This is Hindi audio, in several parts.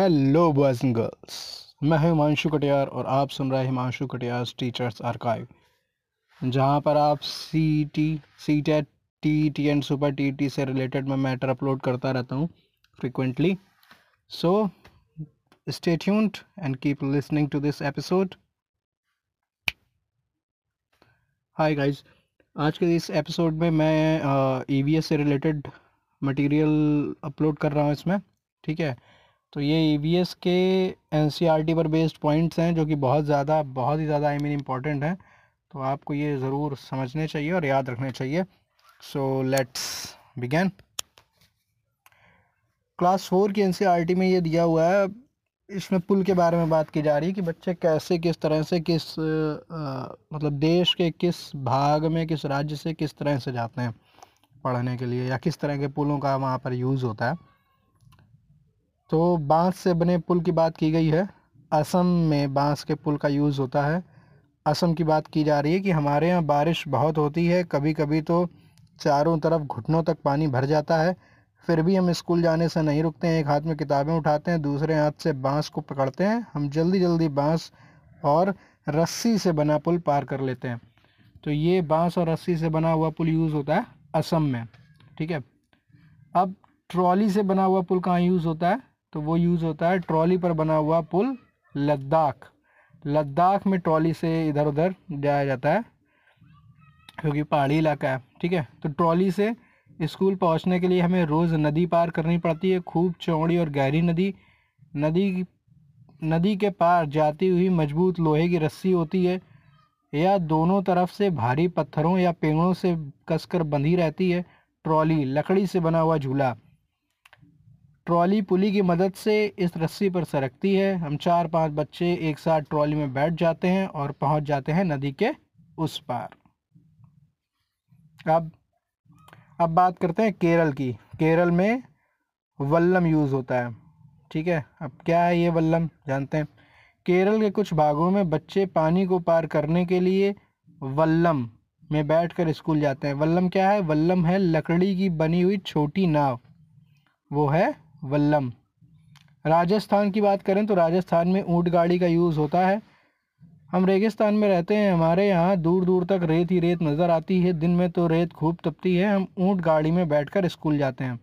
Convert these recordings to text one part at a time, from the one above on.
हेलो बॉयज़ एंड गर्ल्स मैं हूँ हिमांशु कटियार और आप सुन रहे हैं हिमांशु कटियार टीचर्स आर्काइव जहाँ पर आप C T C TET T T and super T T से रिलेटेड मैं मैटर अपलोड करता रहता हूँ frequently so stay tuned and keep listening to this episode hi guys आज के इस एपिसोड में मैं ई वी एस से रिलेटेड मटेरियल अपलोड कर रहा हूँ इसमें, ठीक है? तो ये ई वी एस के एन टी पर बेस्ड पॉइंट्स हैं जो कि बहुत ज़्यादा बहुत ही ज़्यादा आई मीन इंपॉर्टेंट हैं। तो आपको ये ज़रूर समझने चाहिए और याद रखने चाहिए। So let's begin class four की एन टी में ये दिया हुआ है। इसमें पुल के बारे में बात की जा रही है कि बच्चे कैसे किस तरह से किस आ, मतलब देश के किस भाग में किस राज्य से किस तरह से जाते हैं पढ़ने के लिए या किस तरह के पुलों का वहाँ पर यूज़ होता है। तो बाँस से बने पुल की बात की गई है। असम में बाँस के पुल का यूज़ होता है। असम की बात की जा रही है कि हमारे यहाँ बारिश बहुत होती है। कभी कभी तो चारों तरफ़ घुटनों तक पानी भर जाता है। फिर भी हम स्कूल जाने से नहीं रुकते हैं, एक हाथ में किताबें उठाते हैं, दूसरे हाथ से बाँस को पकड़ते हैं। हम जल्दी जल्दी बाँस और रस्सी से बना पुल पार कर लेते हैं। तो ये बाँस और रस्सी से बना हुआ पुल यूज़ होता है असम में, ठीक है? अब ट्रॉली से बना हुआ पुल कहाँ यूज़ होता है? तो वो यूज़ होता है ट्रॉली पर बना हुआ पुल लद्दाख। लद्दाख में ट्रॉली से इधर उधर जाया जाता है, क्योंकि पहाड़ी इलाका है, ठीक है? तो ट्रॉली से स्कूल पहुँचने के लिए हमें रोज़ नदी पार करनी पड़ती है, खूब चौड़ी और गहरी नदी। नदी नदी के पार जाती हुई मज़बूत लोहे की रस्सी होती है, या दोनों तरफ़ से भारी पत्थरों या पेड़ों से कसकर बंधी रहती है ट्रॉली, लकड़ी से बना हुआ झूला। ट्रॉली पुली की मदद से इस रस्सी पर सरकती है। हम चार पाँच बच्चे एक साथ ट्रॉली में बैठ जाते हैं और पहुँच जाते हैं नदी के उस पार। अब अब बात करते हैं केरल की। केरल में वल्लम यूज़ होता है। ठीक है? अब क्या है ये वल्लम? जानते हैं। केरल के कुछ भागों में बच्चे पानी को पार करने के लिए वल्लम में बैठकर स्कूल जाते हैं। वल्लम क्या है? वल्लम है लकड़ी की बनी हुई छोटी नाव। वो है वल्लम। राजस्थान की बात करें तो राजस्थान में ऊँट गाड़ी का यूज़ होता है। हम रेगिस्तान में रहते हैं, हमारे यहाँ दूर दूर तक रेत ही रेत नज़र आती है। दिन में तो रेत खूब तपती है, हम ऊँट गाड़ी में बैठकर स्कूल जाते हैं।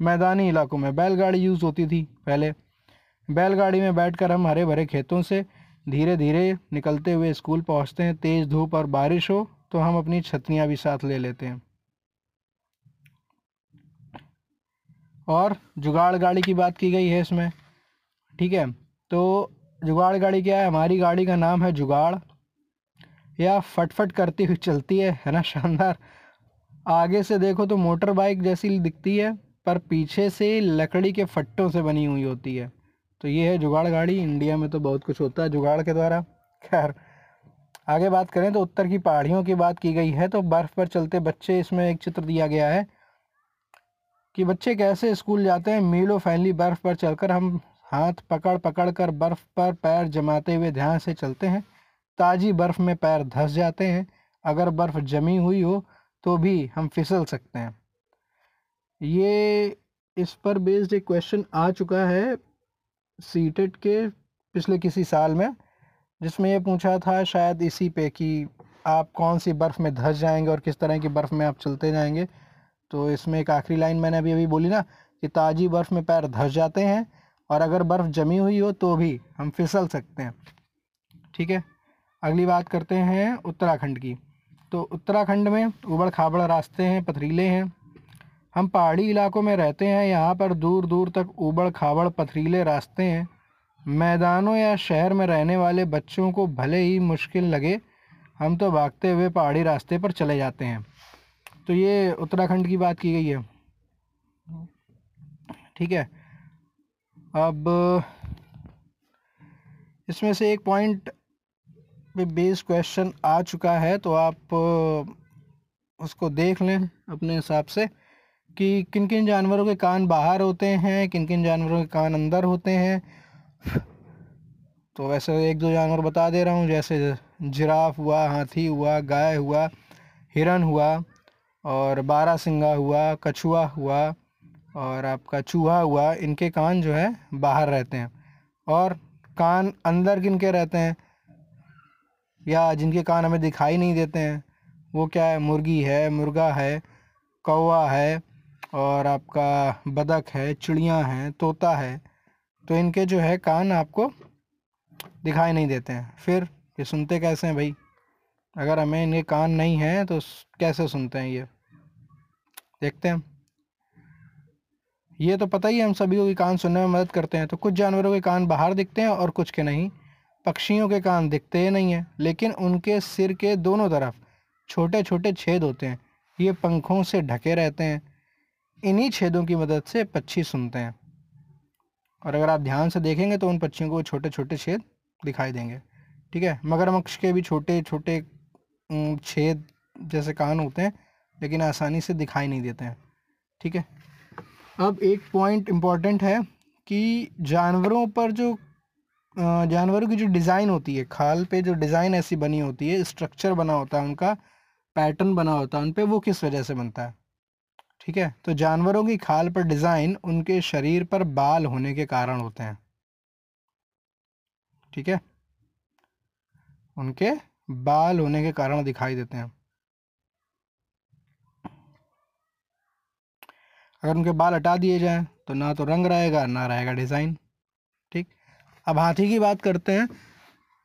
मैदानी इलाकों में बैलगाड़ी यूज़ होती थी पहले। बैलगाड़ी में बैठकर हम हरे भरे खेतों से धीरे धीरे निकलते हुए स्कूल पहुँचते हैं। तेज़ धूप और बारिश हो तो हम अपनी छतरियाँ भी साथ ले लेते हैं। और जुगाड़ गाड़ी की बात की गई है इसमें, ठीक है? तो जुगाड़ गाड़ी क्या है? हमारी गाड़ी का नाम है जुगाड़, या फटफट करती हुई चलती है है ना, शानदार? आगे से देखो तो मोटर बाइक जैसी दिखती है, पर पीछे से लकड़ी के फट्टों से बनी हुई होती है। तो ये है जुगाड़ गाड़ी, इंडिया में तो बहुत कुछ होता है जुगाड़ के द्वारा। खैर, आगे बात करें तो उत्तर की पहाड़ियों की बात की गई है तो बर्फ़ पर चलते बच्चे इसमें एक चित्र दिया गया है। कि बच्चे कैसे स्कूल जाते हैं, मीलों फैली बर्फ़ पर चलकर। हम हाथ पकड़ पकड़ कर बर्फ़ पर पैर जमाते हुए ध्यान से चलते हैं। ताज़ी बर्फ़ में पैर धस जाते हैं। अगर बर्फ़ जमी हुई हो तो भी हम फिसल सकते हैं। ये इस पर बेस्ड एक क्वेश्चन आ चुका है सीटेट के पिछले किसी साल में, जिसमें ये पूछा था शायद इसी पे कि आप कौन सी बर्फ़ में धस जाएँगे और किस तरह की बर्फ़ में आप चलते जाएँगे। तो इसमें एक आखिरी लाइन मैंने अभी अभी बोली ना कि ताज़ी बर्फ़ में पैर धस जाते हैं और अगर बर्फ़ जमी हुई हो तो भी हम फिसल सकते हैं। ठीक है? अगली बात करते हैं उत्तराखंड की। तो उत्तराखंड में उबड़ खाबड़ रास्ते हैं, पथरीले हैं। हम पहाड़ी इलाकों में रहते हैं, यहाँ पर दूर दूर तक उबड़ खाबड़ पथरीले रास्ते हैं। मैदानों या शहर में रहने वाले बच्चों को भले ही मुश्किल लगे, हम तो भागते हुए पहाड़ी रास्ते पर चले जाते हैं। तो ये उत्तराखंड की बात की गई है। ठीक है। अब, इसमें से एक पॉइंट पे बेस क्वेश्चन आ चुका है तो आप, उसको देख लें अपने हिसाब से कि किन किन जानवरों के कान बाहर होते हैं किन किन जानवरों के कान अंदर होते हैं। तो वैसे एक दो जानवर बता दे रहा हूँ, जैसे जिराफ हुआ, हाथी हुआ, गाय हुआ, हिरन हुआ और बारहसिंगा हुआ, कछुआ हुआ और आपका चूहा हुआ, इनके कान जो है बाहर रहते हैं। और कान अंदर किन के रहते हैं? या जिनके कान हमें दिखाई नहीं देते हैं? वो क्या है? मुर्गी है, मुर्गा है, कौवा है और आपका बतख है, चिड़िया हैं, तोता है। तो इनके जो है कान आपको दिखाई नहीं देते हैं। फिर ये सुनते कैसे हैं भाई? अगर हमें इनके कान नहीं हैं तो कैसे सुनते हैं ये? देखते हैं। ये तो पता ही है, हम सभी को कान सुनने में मदद करते हैं। तो कुछ जानवरों के कान बाहर दिखते हैं और कुछ के नहीं। पक्षियों के कान दिखते ही नहीं हैं, लेकिन उनके सिर के दोनों तरफ़ छोटे छोटे छेद होते हैं। ये पंखों से ढके रहते हैं। इन्हीं छेदों की मदद से पक्षी सुनते हैं। और अगर आप ध्यान से देखेंगे तो उन पक्षियों को छोटे छोटे छेद दिखाई देंगे। ठीक है? मगरमच्छ के भी छोटे छोटे छेद जैसे कान होते हैं। लेकिन आसानी से दिखाई नहीं देते हैं। ठीक है? अब एक पॉइंट इंपॉर्टेंट है कि जानवरों पर जो जानवरों की जो डिज़ाइन होती है, खाल पे जो डिज़ाइन ऐसी बनी होती है स्ट्रक्चर बना होता है, उनका पैटर्न बना होता है, उन पर वो किस वजह से बनता है? ठीक है? तो जानवरों की खाल पर डिज़ाइन उनके शरीर पर बाल होने के कारण होते हैं। ठीक है? उनके बाल होने के कारण दिखाई देते हैं। अगर उनके बाल हटा दिए जाएँ तो ना तो रंग रहेगा, ना रहेगा डिज़ाइन। ठीक? अब हाथी की बात करते हैं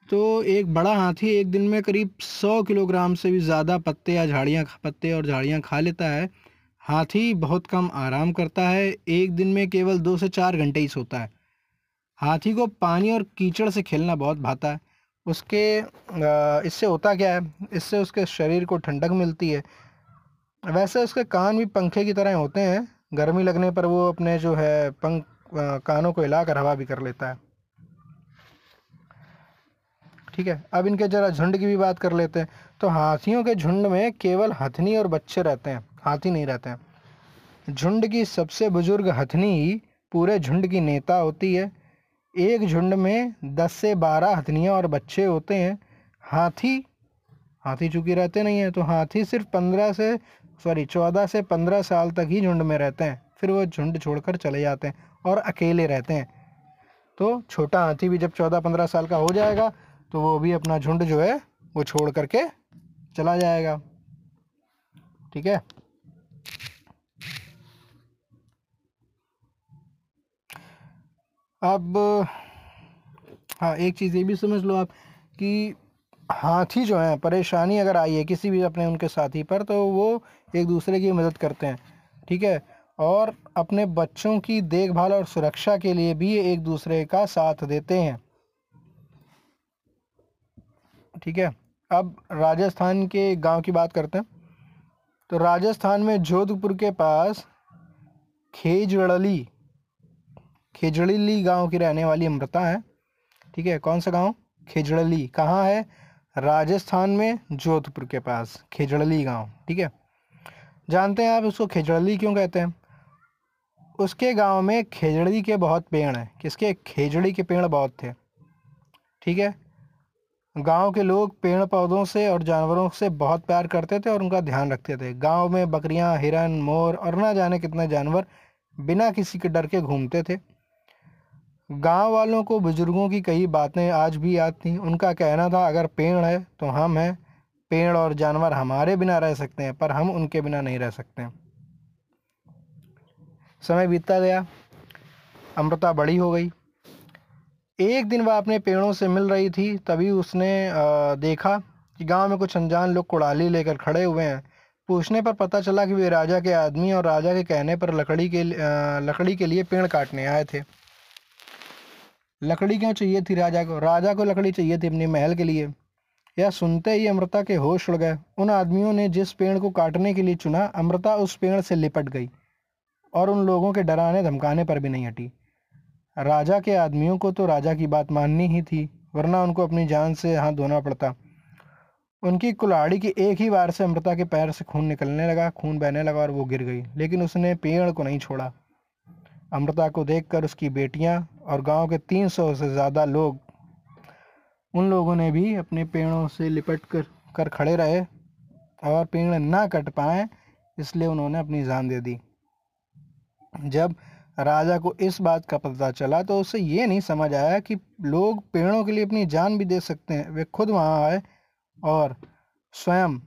तो एक बड़ा हाथी एक दिन में करीब सौ किलोग्राम से भी ज़्यादा पत्ते या झाड़ियाँ पत्ते और झाड़ियाँ खा लेता है। हाथी बहुत कम आराम करता है, एक दिन में केवल दो से चार घंटे ही सोता है। हाथी को पानी और कीचड़ से खेलना बहुत भाता है। उसके इससे होता क्या है? इससे उसके शरीर को ठंडक मिलती है। वैसे उसके कान भी पंखे की तरह होते हैं गर्मी लगने पर वो अपने जो है पंख कानों को हिलाकर हवा भी कर लेता है। ठीक है, अब इनके ज़रा झुंड की भी बात कर लेते हैं। तो हाथियों के झुंड में केवल हथनी और बच्चे रहते हैं, हाथी नहीं रहते हैं। झुंड की सबसे बुज़ुर्ग हथनी ही पूरे झुंड की नेता होती है। एक झुंड में दस से बारह हथनियाँ और बच्चे होते हैं। हाथी हाथी चूँकि रहते नहीं हैं तो हाथी सिर्फ़ पंद्रह से सॉरी, चौदह से पंद्रह साल तक ही झुंड में रहते हैं। फिर वो झुंड छोड़कर चले जाते हैं और अकेले रहते हैं। तो छोटा हाथी भी जब चौदह पंद्रह साल का हो जाएगा तो वो भी अपना झुंड जो है, वो छोड़ करके चला जाएगा। ठीक है? अब हाँ एक चीज़ ये भी समझ लो आप कि हाथी जो हैं, परेशानी अगर आई है किसी भी अपने उनके साथी पर तो वो एक दूसरे की मदद करते हैं, ठीक है? और अपने बच्चों की देखभाल और सुरक्षा के लिए भी एक दूसरे का साथ देते हैं, ठीक है? अब राजस्थान के गाँव की बात करते हैं। तो राजस्थान में जोधपुर के पास खेजड़ली खेजड़ली गाँव की रहने वाली अमृता है, ठीक है? कौन सा गाँव? खेजड़ली कहाँ है? राजस्थान में जोधपुर के पास, खेजड़ली गाँव, ठीक है? जानते हैं आप उसको खेजड़ली क्यों कहते हैं? उसके गाँव में खेजड़ी के बहुत पेड़ हैं। किसके? खेजड़ी के पेड़ बहुत थे, ठीक है? गाँव के लोग पेड़ पौधों से और जानवरों से बहुत प्यार करते थे और उनका ध्यान रखते थे। गाँव में बकरियाँ, हिरन, मोर और ना जाने कितने जानवर बिना किसी के डर के घूमते थे। गाँव वालों को, बुज़ुर्गों की कई बातें आज भी याद थी। उनका कहना था, अगर पेड़ है तो हम हैं। पेड़ और जानवर हमारे बिना रह सकते हैं, पर हम उनके बिना नहीं रह सकते समय बीतता गया। अमृता बड़ी हो गई। एक दिन वह अपने पेड़ों से मिल रही थी, तभी उसने देखा कि गाँव में कुछ अनजान लोग कुड़ाली लेकर खड़े हुए हैं। पूछने पर पता चला कि वे राजा के आदमी और राजा के कहने पर लकड़ी के लकड़ी के लिए पेड़ काटने आए थे। लकड़ी क्यों चाहिए थी राजा को? राजा को लकड़ी चाहिए थी अपने महल के लिए। यह सुनते ही अमृता के होश उड़ गए। उन आदमियों ने जिस पेड़ को काटने के लिए चुना, अमृता उस पेड़ से लिपट गई और उन लोगों के डराने धमकाने पर भी नहीं हटी। राजा के आदमियों को तो राजा की बात माननी ही थी, वरना उनको अपनी जान से हाथ धोना पड़ता। उनकी कुल्हाड़ी की एक ही बार से अमृता के पैर से खून निकलने लगा, खून बहने लगा और वो गिर गई, लेकिन उसने पेड़ को नहीं छोड़ा। अमृता को देखकर उसकी बेटियाँ और गाँव के 300 से ज़्यादा लोग, उन लोगों ने भी अपने पेड़ों से लिपट कर कर खड़े रहे और पेड़ ना कट पाए, इसलिए उन्होंने अपनी जान दे दी। जब राजा को इस बात का पता चला तो उसे ये नहीं समझ आया कि लोग पेड़ों के लिए अपनी जान भी दे सकते हैं। वे खुद वहाँ आए और स्वयं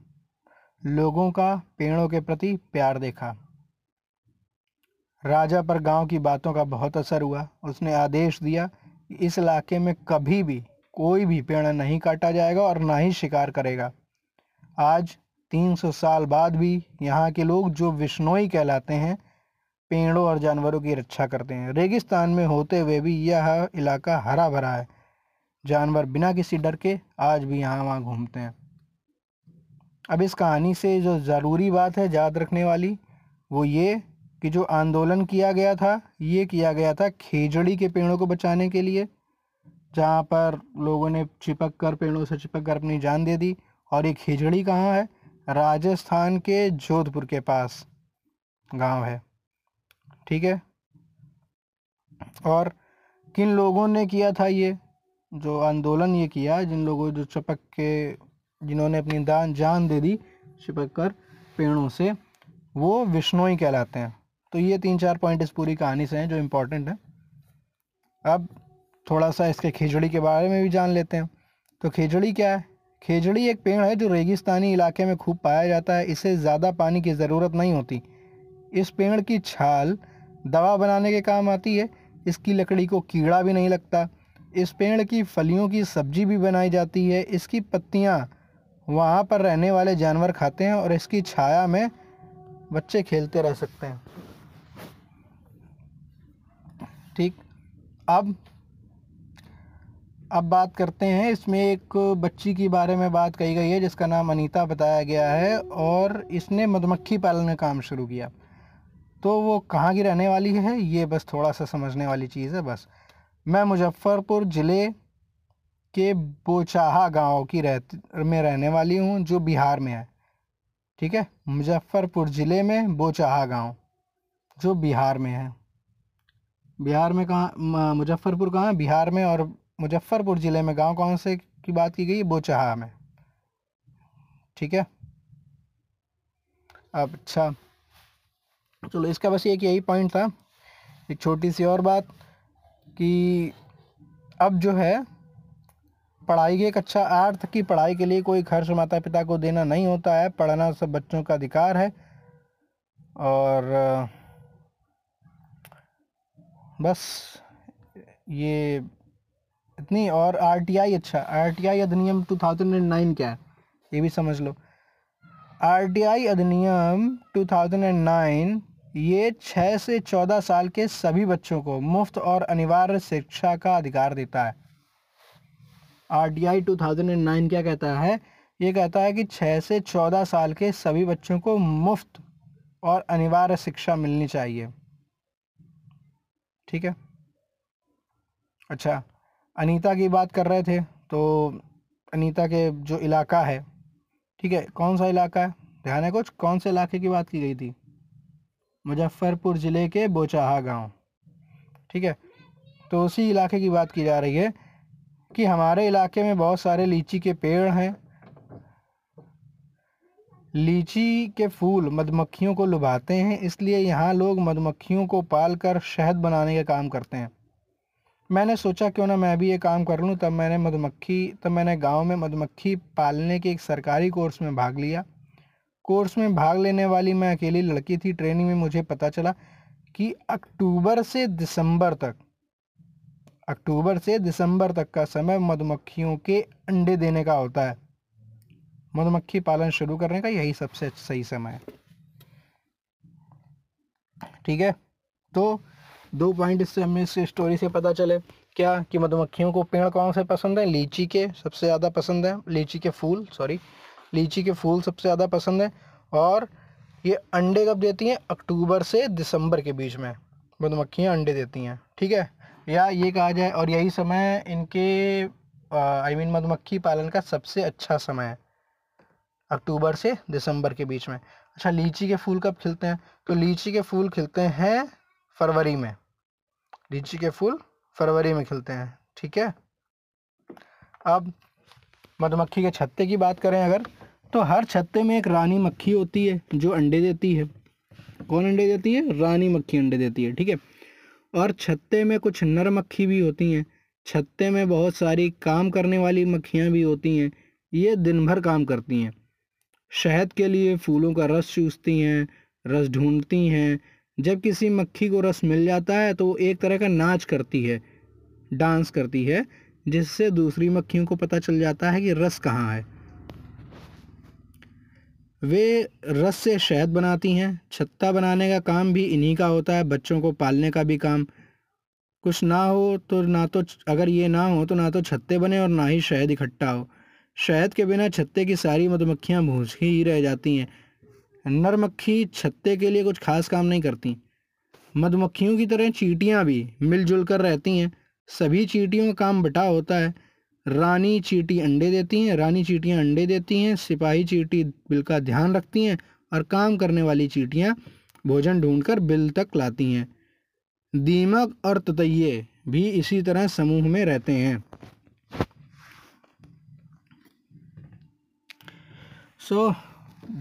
लोगों का पेड़ों के प्रति प्यार देखा। राजा पर गाँव की बातों का बहुत असर हुआ। उसने आदेश दिया कि इस इलाके में कभी भी, कोई भी पेड़ नहीं काटा जाएगा और ना ही शिकार करेगा। आज 300 साल बाद भी यहाँ के लोग जो विष्णोई कहलाते हैं, पेड़ों और जानवरों की रक्षा करते हैं। रेगिस्तान में होते हुए भी यह इलाका हरा भरा है। जानवर बिना किसी डर के आज भी यहाँ वहाँ घूमते हैं। अब इस कहानी से जो ज़रूरी बात है याद रखने वाली, वो ये कि जो आंदोलन किया गया था, ये किया गया था खेजड़ी के पेड़ों को बचाने के लिए, जहाँ पर लोगों ने चिपक कर पेड़ों से चिपक कर अपनी जान दे दी। और ये खेजड़ी कहाँ है? राजस्थान के जोधपुर के पास गाँव है। ठीक है? और किन लोगों ने किया था ये? जो आंदोलन ये किया, जिन लोगों जो चिपक के, जिन्होंने अपनी दान, जान दे दी, चिपक कर पेड़ों से, वो विष्णोई कहलाते हैं। तो ये तीन चार पॉइंट इस पूरी कहानी से हैं जो इम्पोर्टेंट है। अब थोड़ा सा इसके खिचड़ी के बारे में भी जान लेते हैं। तो खिचड़ी क्या है? खेजड़ी एक पेड़ है जो रेगिस्तानी इलाके में खूब पाया जाता है। इसे ज़्यादा पानी की ज़रूरत नहीं होती। इस पेड़ की छाल दवा बनाने के काम आती है। इसकी लकड़ी को कीड़ा भी नहीं लगता। इस पेड़ की फलियों की सब्ज़ी भी बनाई जाती है। इसकी पत्तियाँ वहाँ पर रहने वाले जानवर खाते हैं और इसकी छाया में बच्चे खेलते रह सकते हैं। ठीक। अब अब बात करते हैं, इसमें एक बच्ची के बारे में बात कही गई है, जिसका नाम अनीता बताया गया है, और इसने मधुमक्खी पालन का काम शुरू किया। तो वो कहाँ की रहने वाली है, ये बस थोड़ा सा समझने वाली चीज़ है, बस। मैं मुजफ्फ़रपुर ज़िले के बोचाहा गाँव की रह में रहने वाली हूँ, जो बिहार में है। ठीक है? मुजफ्फ़रपुर ज़िले में बोचाहा गाँव, जो बिहार में है। बिहार में कहाँ मुजफ्फ़रपुर कहाँ है? बिहार में और मुजफ्फ़रपुर ज़िले में गाँव कौन से की बात की गई बोचहा में। ठीक है? अब अच्छा। चलो, इसका बस एक यही पॉइंट था। एक छोटी सी और बात कि अब जो है, पढ़ाई के एक अच्छा अर्थ की पढ़ाई के लिए कोई खर्च माता पिता को देना नहीं होता है। पढ़ना सब बच्चों का अधिकार है। और बस, ये इतनी और आर टी आई अच्छा आर टी आई अधिनियम टू थाउज़ेंड एंड नाइन क्या है? ये भी समझ लो। आर टी आई अधिनियम टू थाउज़ेंड एंड नाइन ये छः से चौदह साल के सभी बच्चों को मुफ़्त और अनिवार्य शिक्षा का अधिकार देता है। R T I two thousand and nine क्या कहता है? ये कहता है कि छः से चौदह साल के सभी बच्चों को मुफ़्त और अनिवार्य शिक्षा मिलनी चाहिए। ठीक है? अच्छा अनीता की बात कर रहे थे तो अनीता के जो इलाका है, ठीक है, कौन सा इलाका है? ध्यान है कुछ? कौन से इलाके की बात की गई थी? मुजफ्फ़रपुर ज़िले के बोचाहा गाँव, ठीक है? तो उसी इलाके की बात की जा रही है कि हमारे इलाके में बहुत सारे लीची के पेड़ हैं लीची के फूल मधुमक्खियों को लुभाते हैं, इसलिए यहाँ लोग मधुमक्खियों को पाल कर शहद बनाने का काम करते हैं। मैंने सोचा क्यों ना मैं भी ये काम कर लूँ, तब मैंने मधुमक्खी, तब मैंने गाँव में मधुमक्खी पालने के एक सरकारी कोर्स में भाग लिया। कोर्स में भाग लेने वाली मैं अकेली लड़की थी, ट्रेनिंग में मुझे पता चला कि अक्टूबर से दिसंबर तक, अक्टूबर से दिसंबर तक का समय मधुमक्खियों के अंडे देने का होता है। मधुमक्खी पालन शुरू करने का यही सबसे सही समय है। ठीक है? तो दो पॉइंट इससे हमें इस स्टोरी से पता चले, क्या कि मधुमक्खियों को पेड़ कौन से पसंद है? लीची के सबसे ज़्यादा पसंद है। लीची के फूल सॉरी लीची के फूल सबसे ज़्यादा पसंद है और ये अंडे कब देती हैं? अक्टूबर से दिसंबर के बीच में मधुमक्खियाँ अंडे देती हैं। ठीक है? या ये कहा जाए, और यही समय इनके आई मीन मधुमक्खी पालन का सबसे अच्छा समय है। अक्टूबर से दिसंबर के बीच में। अच्छा लीची के फूल कब खिलते हैं? तो लीची के फूल खिलते हैं फरवरी में। लीची के फूल फरवरी में खिलते हैं, ठीक है? अब मधुमक्खी के छत्ते की बात करें अगर तो हर छत्ते में एक रानी मक्खी होती है जो अंडे देती है। कौन अंडे देती है? रानी मक्खी अंडे देती है, ठीक है? और छत्ते में कुछ नर मक्खी भी होती हैं। छत्ते में बहुत सारी काम करने वाली मक्खियाँ भी होती हैं। ये दिन भर काम करती हैं। शहद के लिए फूलों का रस चूसती हैं, रस ढूंढती हैं। जब किसी मक्खी को रस मिल जाता है तो वो एक तरह का नाच करती है, डांस करती है, जिससे दूसरी मक्खियों को पता चल जाता है कि रस कहाँ है। वे रस से शहद बनाती हैं, छत्ता बनाने का काम भी इन्हीं का होता है, बच्चों को पालने का भी काम। कुछ ना हो तो ना तो अगर ये ना हो तो ना तो छत्ते बने और ना ही शहद इकट्ठा हो। शहद के बिना छत्ते की सारी मधुमक्खियाँ भूसी ही रह जाती हैं। नर मक्खी छत्ते के लिए कुछ खास काम नहीं करती। मधुमक्खियों की तरह चीटियाँ भी मिलजुल कर रहती हैं। सभी चीटियों का काम बटा होता है। रानी चीटी अंडे देती हैं, रानी चीटियाँ अंडे देती हैं, सिपाही चीटी बिल का ध्यान रखती हैं और काम करने वाली चीटियाँ भोजन ढूंढकर बिल तक लाती हैं। दीमक और ततैये भी इसी तरह समूह में रहते हैं। so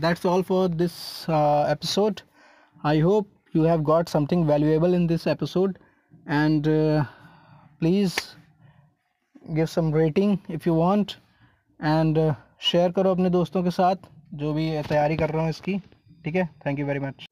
that's all for this episode I hope you have got something valuable in this episode and uh, please give some rating if you want and uh, share करो अपने दोस्तों के साथ जो भी तैयारी कर रहे हो इसकी ठीक है थैंक यू वेरी मच